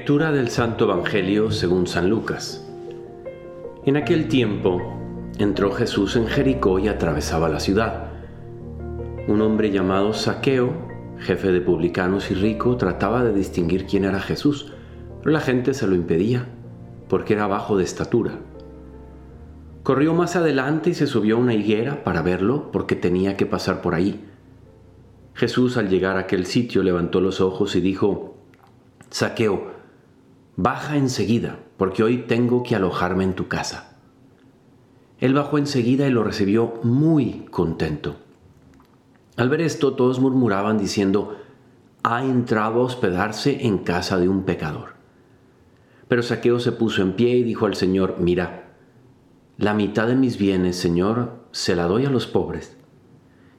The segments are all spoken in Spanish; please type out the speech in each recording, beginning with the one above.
Lectura del Santo Evangelio según San Lucas. En aquel tiempo entró Jesús en Jericó y atravesaba la ciudad. Un hombre llamado Saqueo, jefe de publicanos y rico, trataba de distinguir quién era Jesús, pero la gente se lo impedía, porque era bajo de estatura. Corrió más adelante y se subió a una higuera para verlo, porque tenía que pasar por ahí. Jesús al llegar a aquel sitio levantó los ojos y dijo, Saqueo, baja enseguida, porque hoy tengo que alojarme en tu casa. Él bajó enseguida y lo recibió muy contento. Al ver esto, todos murmuraban diciendo, ha entrado a hospedarse en casa de un pecador. Pero Saqueo se puso en pie y dijo al Señor, mira, la mitad de mis bienes, Señor, se la doy a los pobres.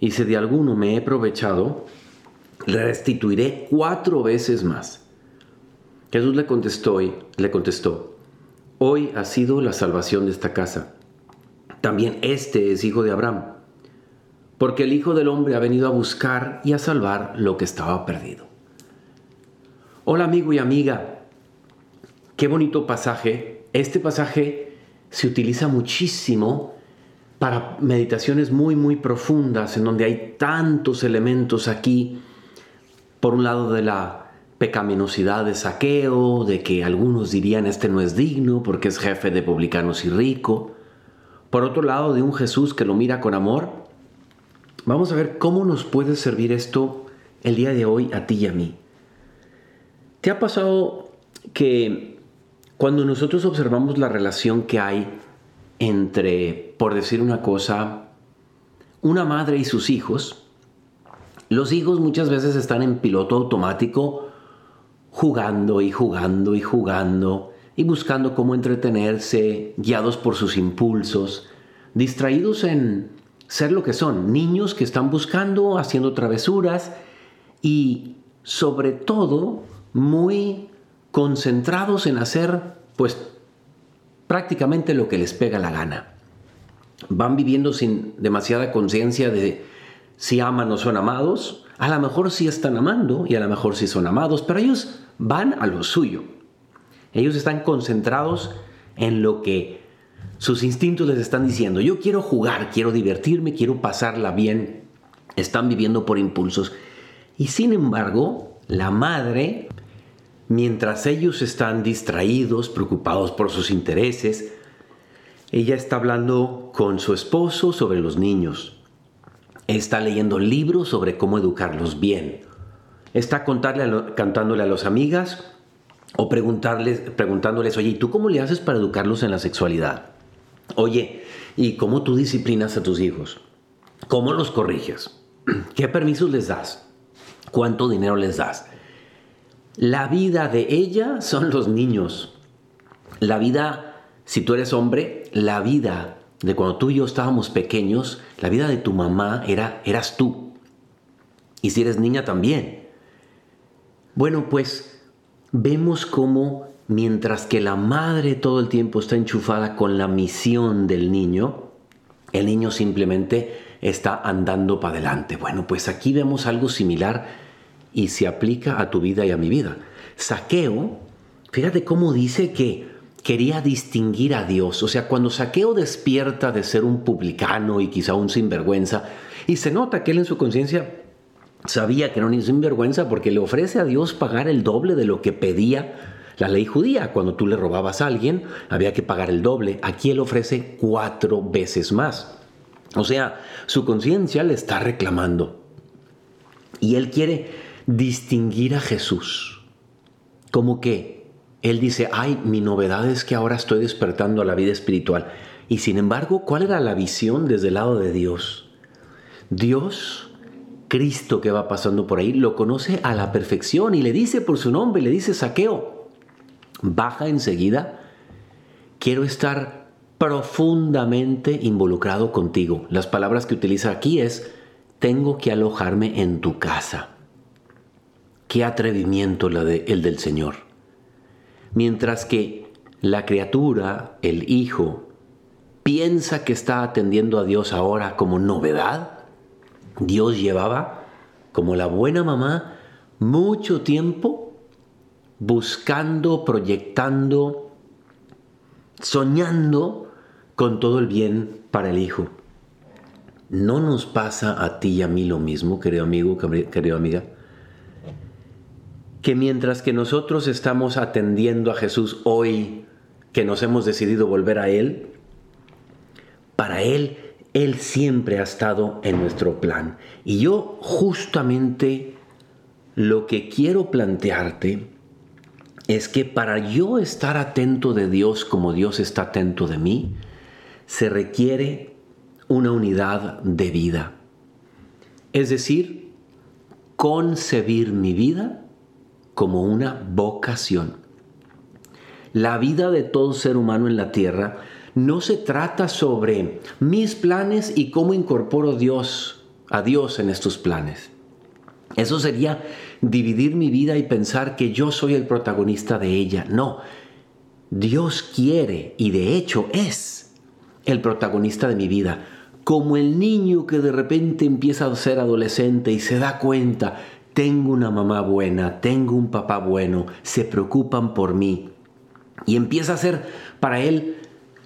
Y si de alguno me he aprovechado, le restituiré cuatro veces más. Jesús le contestó, le contestó, hoy ha sido la salvación de esta casa. También este es hijo de Abraham, porque el Hijo del Hombre ha venido a buscar y a salvar lo que estaba perdido. Hola amigo y amiga, qué bonito pasaje. Este pasaje se utiliza muchísimo para meditaciones muy, muy profundas, en donde hay tantos elementos aquí, por un lado de la pecaminosidad de saqueo, de que algunos dirían este no es digno porque es jefe de publicanos y rico. Por otro lado, de un Jesús que lo mira con amor. Vamos a ver cómo nos puede servir esto el día de hoy a ti y a mí. ¿Te ha pasado que cuando nosotros observamos la relación que hay entre, por decir una cosa, una madre y sus hijos, los hijos muchas veces están en piloto automático jugando y jugando y jugando y buscando cómo entretenerse, guiados por sus impulsos, distraídos en ser lo que son, niños que están buscando, haciendo travesuras y sobre todo muy concentrados en hacer pues prácticamente lo que les pega la gana. Van viviendo sin demasiada conciencia de si aman o son amados, a lo mejor sí están amando y a lo mejor sí son amados, pero ellos van a lo suyo. Ellos están concentrados en lo que sus instintos les están diciendo. Yo quiero jugar, quiero divertirme, quiero pasarla bien. Están viviendo por impulsos. Y sin embargo, la madre, mientras ellos están distraídos, preocupados por sus intereses, ella está hablando con su esposo sobre los niños. Está leyendo libros sobre cómo educarlos bien está cantándole a las amigas o preguntarles, preguntándoles, oye, ¿y tú cómo le haces para educarlos en la sexualidad? Oye, ¿y cómo tú disciplinas a tus hijos? ¿Cómo los corriges? ¿Qué permisos les das? ¿Cuánto dinero les das? La vida de ella son los niños. La vida, si tú eres hombre, la vida de cuando tú y yo estábamos pequeños, la vida de tu mamá era, eras tú. Y si eres niña también. Bueno, pues vemos cómo mientras que la madre todo el tiempo está enchufada con la misión del niño, el niño simplemente está andando para adelante. Bueno, pues aquí vemos algo similar y se aplica a tu vida y a mi vida. Saqueo, fíjate cómo dice que quería distinguir a Dios. O sea, cuando Saqueo despierta de ser un publicano y quizá un sinvergüenza, y se nota que él en su conciencia sabía que era un sinvergüenza porque le ofrece a Dios pagar el doble de lo que pedía la ley judía. Cuando tú le robabas a alguien, había que pagar el doble. Aquí él ofrece cuatro veces más. O sea, su conciencia le está reclamando. Y él quiere distinguir a Jesús. Como que él dice, ay, mi novedad es que ahora estoy despertando a la vida espiritual. Y sin embargo, ¿cuál era la visión desde el lado de Dios? Dios Cristo que va pasando por ahí lo conoce a la perfección y le dice por su nombre, le dice saqueo, baja enseguida, quiero estar profundamente involucrado contigo. Las palabras que utiliza aquí es, tengo que alojarme en tu casa. Qué atrevimiento la el del Señor. Mientras que la criatura, el hijo, piensa que está atendiendo a Dios ahora como novedad, Dios llevaba, como la buena mamá, mucho tiempo buscando, proyectando, soñando con todo el bien para el Hijo. ¿No nos pasa a ti y a mí lo mismo, querido amigo, querido amiga? Que mientras que nosotros estamos atendiendo a Jesús hoy, que nos hemos decidido volver a Él, para Él, Él siempre ha estado en nuestro plan. Y yo justamente lo que quiero plantearte es que para yo estar atento de Dios como Dios está atento de mí, se requiere una unidad de vida. Es decir, concebir mi vida como una vocación. La vida de todo ser humano en la tierra no se trata sobre mis planes y cómo incorporo Dios, a Dios en estos planes. Eso sería dividir mi vida y pensar que yo soy el protagonista de ella. No, Dios quiere y de hecho es el protagonista de mi vida. Como el niño que de repente empieza a ser adolescente y se da cuenta, tengo una mamá buena, tengo un papá bueno, se preocupan por mí. Y empieza a ser para él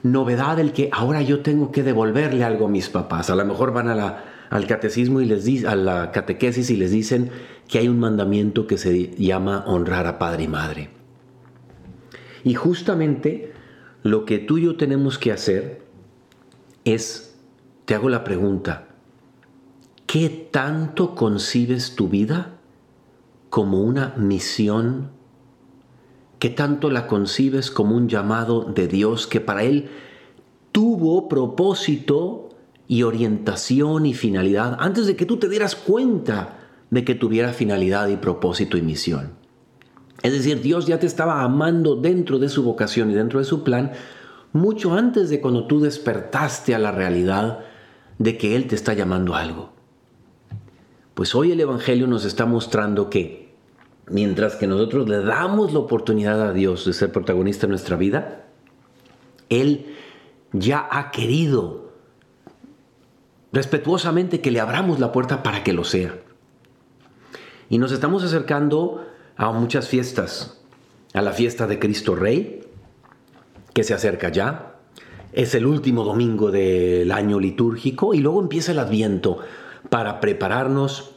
novedad el que ahora yo tengo que devolverle algo a mis papás. A lo mejor van a la, al catecismo y les dicen, a la catequesis y les dicen que hay un mandamiento que se llama honrar a padre y madre. Y justamente lo que tú y yo tenemos que hacer es, te hago la pregunta, ¿qué tanto concibes tu vida como una misión ¿Qué tanto la concibes como un llamado de Dios que para Él tuvo propósito y orientación y finalidad antes de que tú te dieras cuenta de que tuviera finalidad y propósito y misión? Es decir, Dios ya te estaba amando dentro de su vocación y dentro de su plan mucho antes de cuando tú despertaste a la realidad de que Él te está llamando a algo. Pues hoy el Evangelio nos está mostrando que mientras que nosotros le damos la oportunidad a Dios de ser protagonista en nuestra vida, Él ya ha querido respetuosamente que le abramos la puerta para que lo sea. Y nos estamos acercando a muchas fiestas, a la fiesta de Cristo Rey, que se acerca ya, es el último domingo del año litúrgico y luego empieza el adviento para prepararnos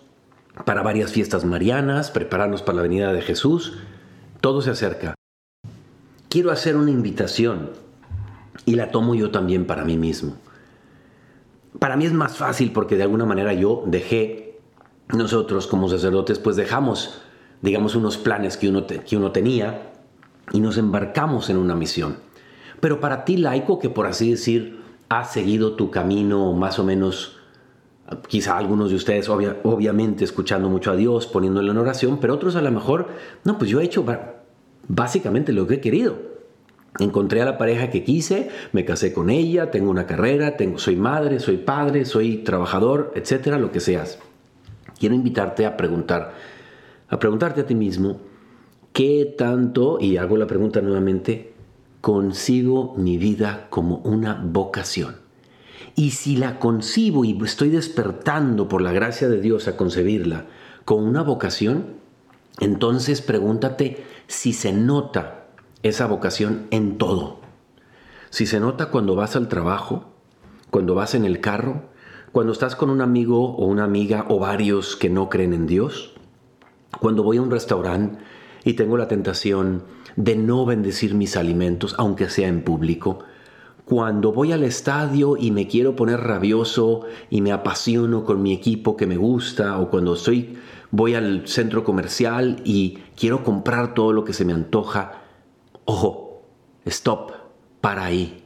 para varias fiestas marianas, prepararnos para la venida de Jesús. Todo se acerca. Quiero hacer una invitación y la tomo yo también para mí mismo. Para mí es más fácil porque de alguna manera yo dejé, nosotros como sacerdotes, pues dejamos, digamos, unos planes que uno, que uno tenía y nos embarcamos en una misión. Pero para ti, laico, que por así decir, ha seguido tu camino más o menos quizá algunos de ustedes obviamente escuchando mucho a Dios, poniéndolo en oración, pero otros a lo mejor, no, pues yo he hecho básicamente lo que he querido. Encontré a la pareja que quise, me casé con ella, tengo una carrera, tengo, soy madre, soy padre, soy trabajador, etcétera, lo que seas. Quiero invitarte a preguntar, a preguntarte a ti mismo, ¿qué tanto, y hago la pregunta nuevamente, consigo mi vida como una vocación? Y si la concibo y estoy despertando por la gracia de Dios a concebirla con una vocación, entonces pregúntate si se nota esa vocación en todo. Si se nota cuando vas al trabajo, cuando vas en el carro, cuando estás con un amigo o una amiga o varios que no creen en Dios, cuando voy a un restaurante y tengo la tentación de no bendecir mis alimentos, aunque sea en público, cuando voy al estadio y me quiero poner rabioso y me apasiono con mi equipo que me gusta, o cuando estoy, voy al centro comercial y quiero comprar todo lo que se me antoja, ojo, stop, para ahí.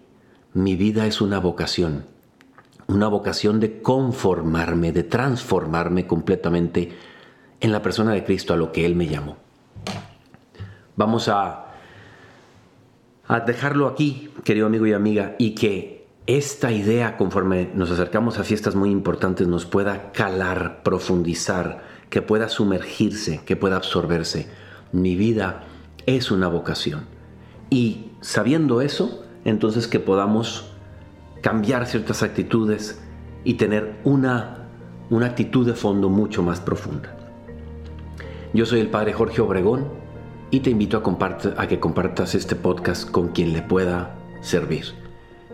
Mi vida es una vocación, una vocación de conformarme, de transformarme completamente en la persona de Cristo a lo que Él me llamó. Vamos a a dejarlo aquí, querido amigo y amiga, y que esta idea, conforme nos acercamos a fiestas muy importantes, nos pueda calar, profundizar, que pueda sumergirse, que pueda absorberse. Mi vida es una vocación. Y sabiendo eso, entonces que podamos cambiar ciertas actitudes y tener una, una actitud de fondo mucho más profunda. Yo soy el Padre Jorge Obregón y te invito a, que compartas este podcast con quien le pueda servir.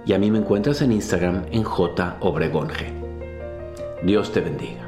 Y a mí me encuentras en Instagram en J Obregón Dios te bendiga.